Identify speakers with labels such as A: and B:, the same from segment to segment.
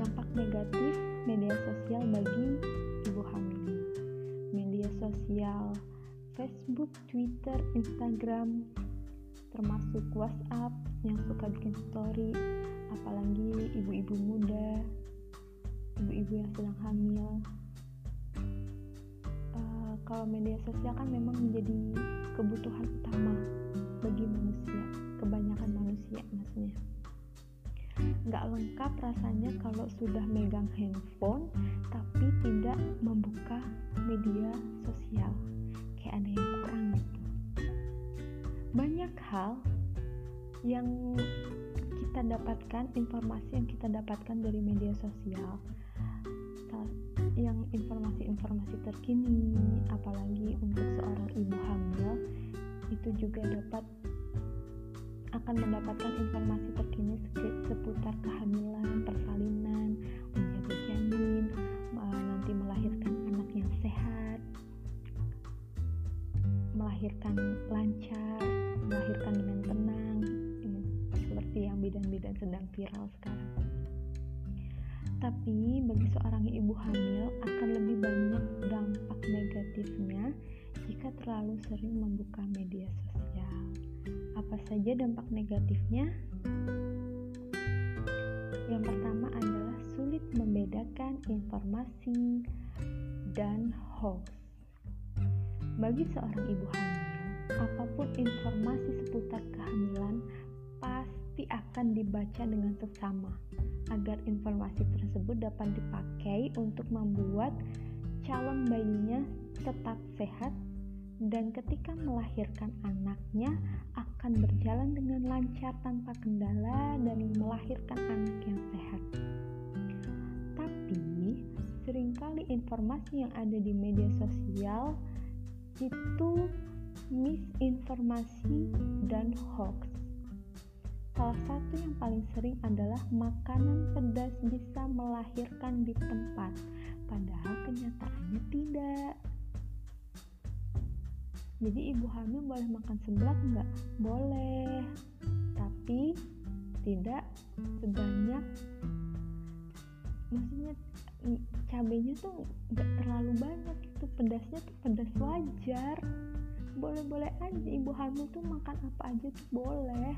A: dampak negatif media sosial bagi ibu hamil. Media sosial Facebook, Twitter, Instagram, termasuk WhatsApp yang suka bikin story, apalagi ibu-ibu muda, ibu-ibu yang sedang hamil. Uh, kalau media sosial kan memang menjadi kebutuhan utama bagi manusia, kebanyakan manusia maksudnya. Nggak lengkap rasanya kalau sudah megang handphone tapi tidak membuka media sosial. Kayak ada yang kurang gitu. Banyak hal yang kita dapatkan informasi yang kita dapatkan dari media sosial. Yang informasi-informasi terkini apalagi untuk seorang ibu hamil itu juga dapat akan mendapatkan informasi terkini seputar kehamilan, persalinan, menjaga janin, nanti melahirkan anak yang sehat, melahirkan lancar, melahirkan dengan tenang, seperti yang bidan-bidan sedang viral sekarang. Tapi bagi seorang ibu hamil akan lebih banyak dampak negatifnya jika terlalu sering membuka media sosial. Apa saja dampak negatifnya? Yang pertama adalah sulit membedakan informasi dan hoax. Bagi seorang ibu hamil, apa pun informasi seputar kehamilan pasti akan dibaca dengan seksama agar informasi tersebut dapat dipakai untuk membuat calon bayinya tetap sehat dan ketika melahirkan anaknya akan berjalan dengan lancar tanpa kendala dan melahirkan anak yang sehat. Tapi sering kali informasi yang ada di media sosial itu misinformasi dan hoax. Salah satu yang paling sering adalah makanan pedas bisa melahirkan di tempat, padahal kenyataannya tidak. Jadi ibu hamil boleh makan seblak enggak? Boleh, tapi tidak sebanyak maksudnya cabenya tuh nggak terlalu banyak itu pedasnya tuh pedas wajar. Boleh-boleh aja ibu hamil tuh makan apa aja tuh boleh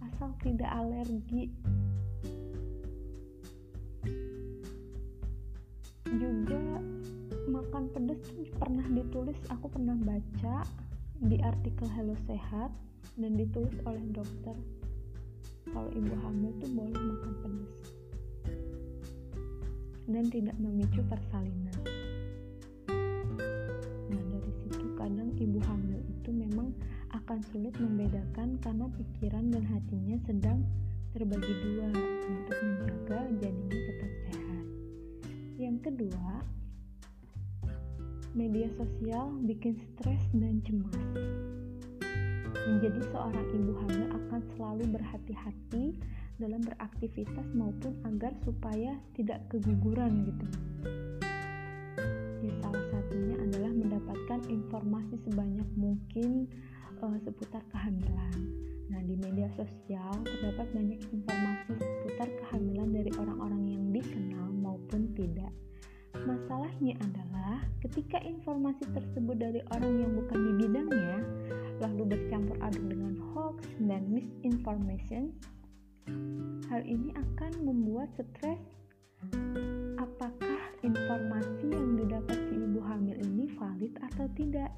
A: asal tidak alergi. Juga makan pedas pernah ditulis aku pernah baca di artikel Hello Sehat dan ditulis oleh dokter kalau ibu hamil tuh boleh makan pedas dan tidak memicu persalinan. Nah, dari situ kadang ibu hamil itu memang akan sulit membedakan karena pikiran dan hatinya sedang terbagi dua untuk menjaga janinnya tetap sehat. Yang kedua, media sosial bikin stres dan cemas. Menjadi seorang ibu hamil akan selalu berhati-hati dalam beraktivitas maupun agar supaya tidak keguguran gitu. Ya, salah satunya adalah mendapatkan informasi sebanyak mungkin uh, seputar kehamilan. Nah, di media sosial terdapat banyak informasi seputar kehamilan dari orang-orang yang. Adalah ketika informasi tersebut dari orang yang bukan di bidangnya, lalu bercampur aduk dengan hoax dan misinformation, Hal ini akan membuat stres. Apakah informasi yang didapat si ibu hamil ini valid atau tidak?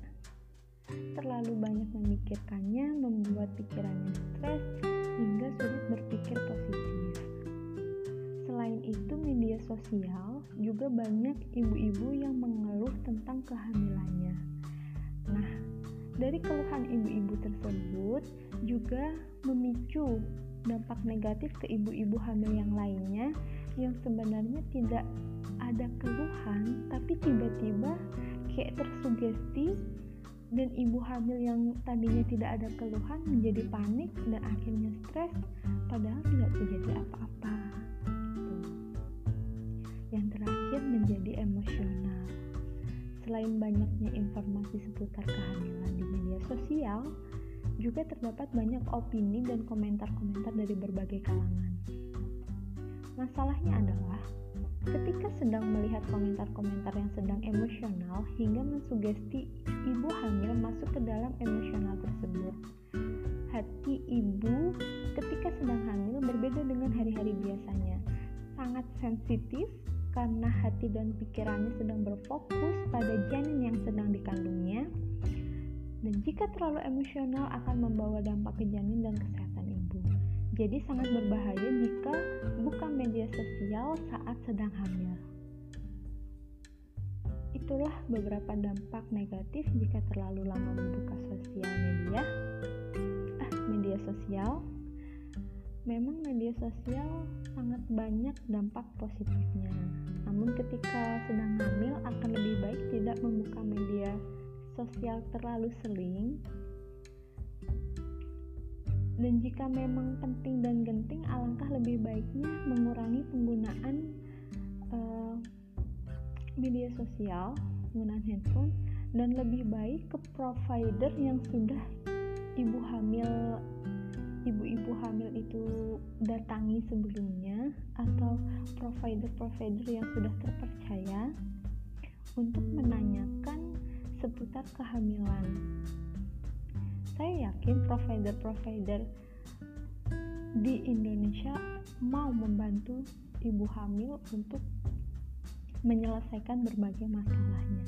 A: Terlalu banyak memikirkannya membuat pikirannya stres hingga sulit berpikir positif. Sosial juga banyak ibu-ibu yang mengeluh tentang kehamilannya. Nah, dari keluhan ibu-ibu tersebut juga memicu dampak negatif ke ibu-ibu hamil yang lainnya yang sebenarnya tidak ada keluhan tapi tiba-tiba kayak tersugesti dan ibu hamil yang tadinya tidak ada keluhan menjadi panik dan akhirnya stres padahal tidak terjadi apa-apa. Selain banyaknya informasi seputar kehamilan di media sosial, juga terdapat banyak opini dan komentar-komentar dari berbagai kalangan. Masalahnya adalah ketika sedang melihat komentar-komentar yang sedang emosional hingga mensugesti ibu hamil masuk ke dalam emosional tersebut. Hati ibu ketika sedang hamil berbeda dengan hari-hari biasanya. Sangat sensitif karena hati dan pikirannya sedang berfokus pada janin yang sedang dikandungnya dan jika terlalu emosional akan membawa dampak ke janin dan kesehatan ibu. Jadi sangat berbahaya jika buka media sosial saat sedang hamil. Itulah beberapa dampak negatif jika terlalu lama membuka sosial media. Ah, media sosial. Memang media sosial sangat banyak dampak positifnya. Namun ketika sedang hamil akan lebih baik tidak membuka media sosial terlalu sering dan jika memang penting dan genting alangkah lebih baiknya mengurangi penggunaan uh, media sosial penggunaan handphone dan lebih baik ke provider yang sudah ibu hamil ibu-ibu hamil itu datangi sebelumnya atau provider-provider yang sudah terpercaya untuk menanyakan seputar kehamilan. Saya yakin provider-provider di Indonesia mau membantu ibu hamil untuk menyelesaikan berbagai masalahnya,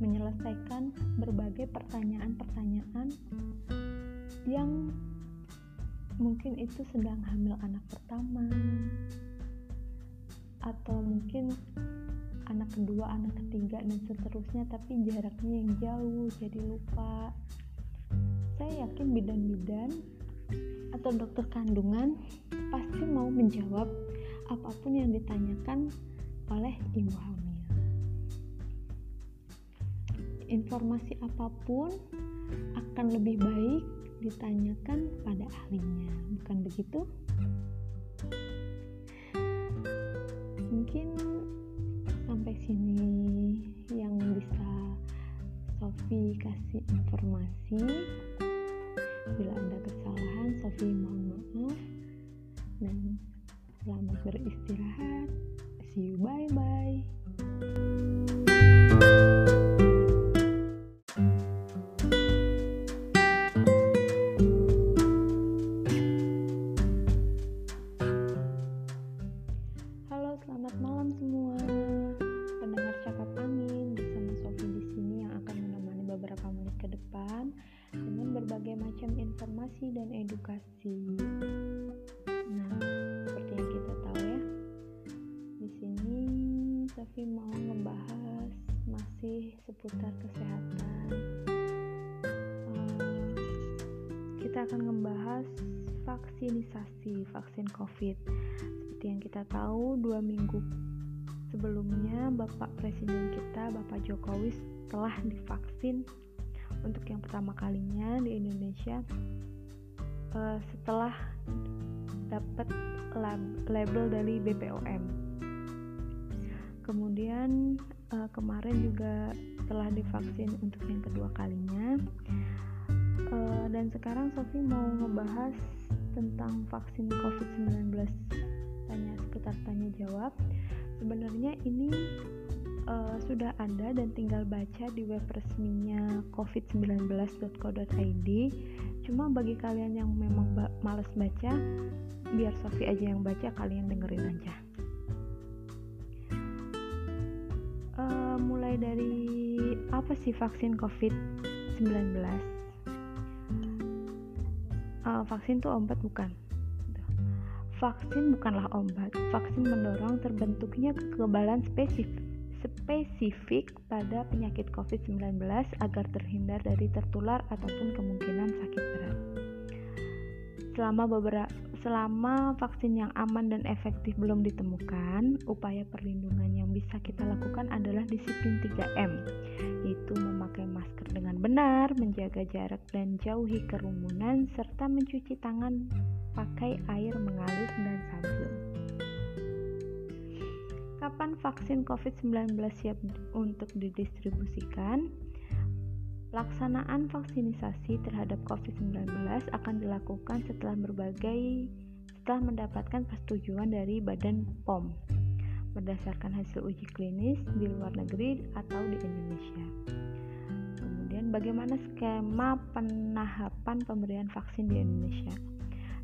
A: menyelesaikan berbagai pertanyaan-pertanyaan yang mungkin itu sedang hamil anak pertama atau mungkin anak kedua, anak ketiga dan seterusnya tapi jaraknya yang jauh jadi lupa. Saya yakin bidan-bidan atau dokter kandungan pasti mau menjawab apa pun yang ditanyakan oleh ibu hamil. Informasi apa pun akan lebih baik ditanyakan pada ahlinya, bukan begitu? Mungkin sampai sini yang bisa Sofi kasih informasi. Bila ada kesalahan Sofi mohon maaf. Dan selamat beristirahat. See you bye bye seputar kesehatan uh, kita akan membahas vaksinisasi vaksin COVID. Seperti yang kita tahu, dua minggu sebelumnya Bapak Presiden kita, Bapak Jokowi, telah divaksin untuk yang pertama kalinya di Indonesia uh, setelah dapat label dari BPOM. Kemudian uh, kemarin juga telah divaksin untuk yang kedua kalinya. Uh, dan sekarang Sofi mau ngebahas tentang vaksin COVID-19 tanya seputar tanya jawab. Sebenarnya ini uh, sudah ada dan tinggal baca di web resminya covid19.co.id cuma bagi kalian yang memang ba males baca biar Sofi aja yang baca kalian dengerin aja uh, mulai dari apa sih vaksin COVID-19? Uh, vaksin itu obat bukan? Vaksin bukanlah obat. Vaksin mendorong terbentuknya kekebalan spesifik spesifik pada penyakit COVID-19 agar terhindar dari tertular ataupun kemungkinan sakit berat. Selama beberapa selama vaksin yang aman dan efektif belum ditemukan, upaya perlindungan yang bisa kita lakukan adalah disiplin 3M, yaitu memakai masker dengan benar, menjaga jarak dan jauhi kerumunan, serta mencuci tangan pakai air mengalir dan sabun. Kapan vaksin COVID-19 siap untuk didistribusikan? Pelaksanaan vaksinisasi terhadap COVID-19 akan dilakukan setelah berbagai setelah mendapatkan persetujuan dari Badan POM berdasarkan hasil uji klinis di luar negeri atau di Indonesia. Kemudian bagaimana skema penahapan pemberian vaksin di Indonesia?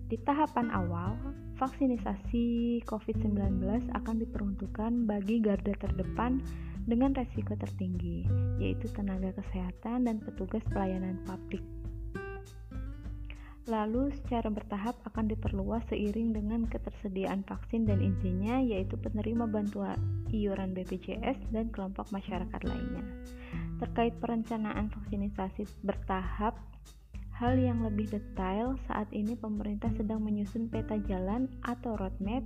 A: Di tahapan awal, vaksinisasi COVID-19 akan diperuntukkan bagi garda terdepan dengan resiko tertinggi, yaitu tenaga kesehatan dan petugas pelayanan publik. Lalu secara bertahap akan diperluas seiring dengan ketersediaan vaksin dan izinnya yaitu penerima bantuan iuran BPJS dan kelompok masyarakat lainnya. Terkait perencanaan vaksinisasi bertahap, hal yang lebih detail saat ini pemerintah sedang menyusun peta jalan atau roadmap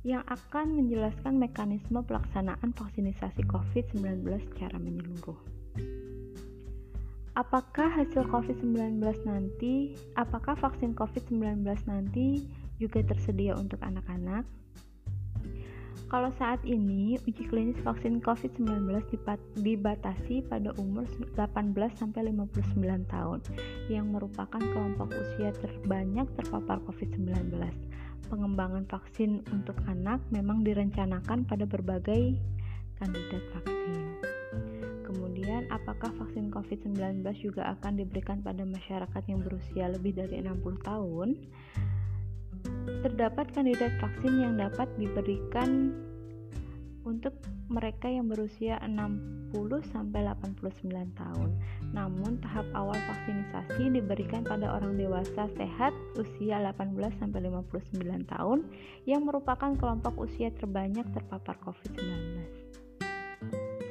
A: yang akan menjelaskan mekanisme pelaksanaan vaksinisasi COVID-19 secara menyeluruh. Apakah hasil COVID-19 nanti, apakah vaksin COVID-19 nanti juga tersedia untuk anak-anak? Kalau saat ini, uji klinis vaksin COVID-19 dibatasi pada umur 18 sampai 59 tahun, yang merupakan kelompok usia terbanyak terpapar COVID-19 pengembangan vaksin untuk anak memang direncanakan pada berbagai kandidat vaksin. Kemudian, apakah vaksin COVID-19 juga akan diberikan pada masyarakat yang berusia lebih dari 60 tahun? Terdapat kandidat vaksin yang dapat diberikan untuk mereka yang berusia 60 sampai 89 tahun. Namun tahap awal vaksinisasi diberikan pada orang dewasa sehat usia 18 sampai 59 tahun yang merupakan kelompok usia terbanyak terpapar COVID-19.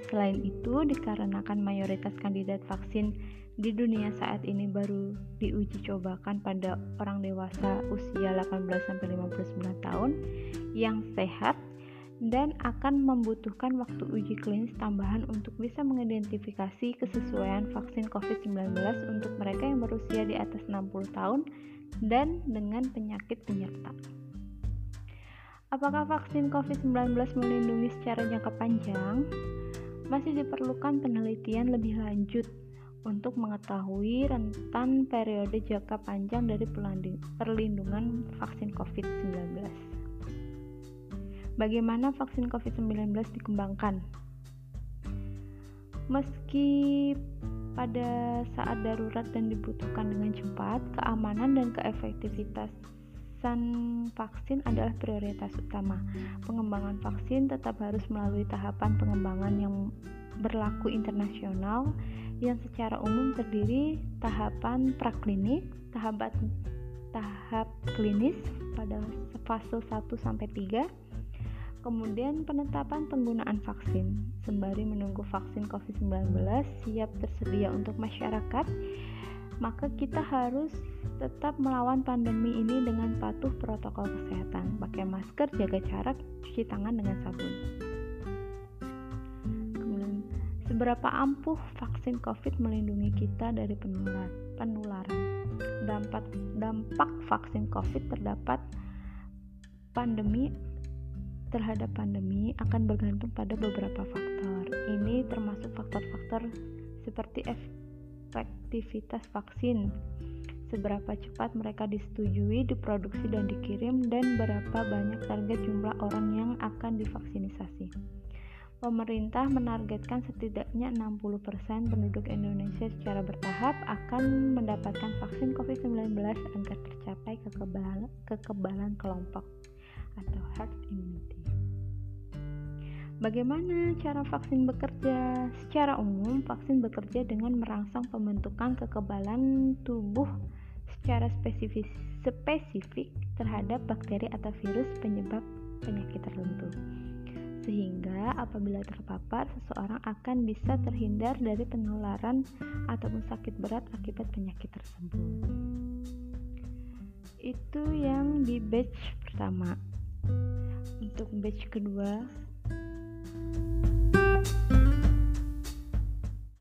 A: Selain itu, dikarenakan mayoritas kandidat vaksin di dunia saat ini baru diuji cobakan pada orang dewasa usia 18 sampai 59 tahun yang sehat dan akan membutuhkan waktu uji klinis tambahan untuk bisa mengidentifikasi kesesuaian vaksin COVID-19 untuk mereka yang berusia di atas 60 tahun dan dengan penyakit penyerta. Apakah vaksin COVID-19 melindungi secara jangka panjang? Masih diperlukan penelitian lebih lanjut untuk mengetahui rentan periode jangka panjang dari perlindungan vaksin COVID-19. Bagaimana vaksin COVID-19 dikembangkan? Meski pada saat darurat dan dibutuhkan dengan cepat, keamanan dan keefektivitasan vaksin adalah prioritas utama. Pengembangan vaksin tetap harus melalui tahapan pengembangan yang berlaku internasional yang secara umum terdiri tahapan praklinik, tahap tahap klinis pada fase 1 sampai 3 Kemudian penetapan penggunaan vaksin sembari menunggu vaksin COVID-19 siap tersedia untuk masyarakat, maka kita harus tetap melawan pandemi ini dengan patuh protokol kesehatan, pakai masker, jaga jarak, cuci tangan dengan sabun. Kemudian, seberapa ampuh vaksin COVID melindungi kita dari penularan? Dampak dampak vaksin COVID terdapat pandemi terhadap pandemi akan bergantung pada beberapa faktor. Ini termasuk faktor-faktor seperti efektivitas vaksin, seberapa cepat mereka disetujui, diproduksi dan dikirim, dan berapa banyak target jumlah orang yang akan divaksinisasi. Pemerintah menargetkan setidaknya 60% penduduk Indonesia secara bertahap akan mendapatkan vaksin COVID-19 agar tercapai kekebalan, kekebalan kelompok atau herd immunity. Bagaimana cara vaksin bekerja? Secara umum, vaksin bekerja dengan merangsang pembentukan kekebalan tubuh secara spesifik, spesifik terhadap bakteri atau virus penyebab penyakit tertentu. Sehingga apabila terpapar, seseorang akan bisa terhindar dari penularan ataupun sakit berat akibat penyakit tersebut. Itu yang di batch pertama. Untuk batch kedua,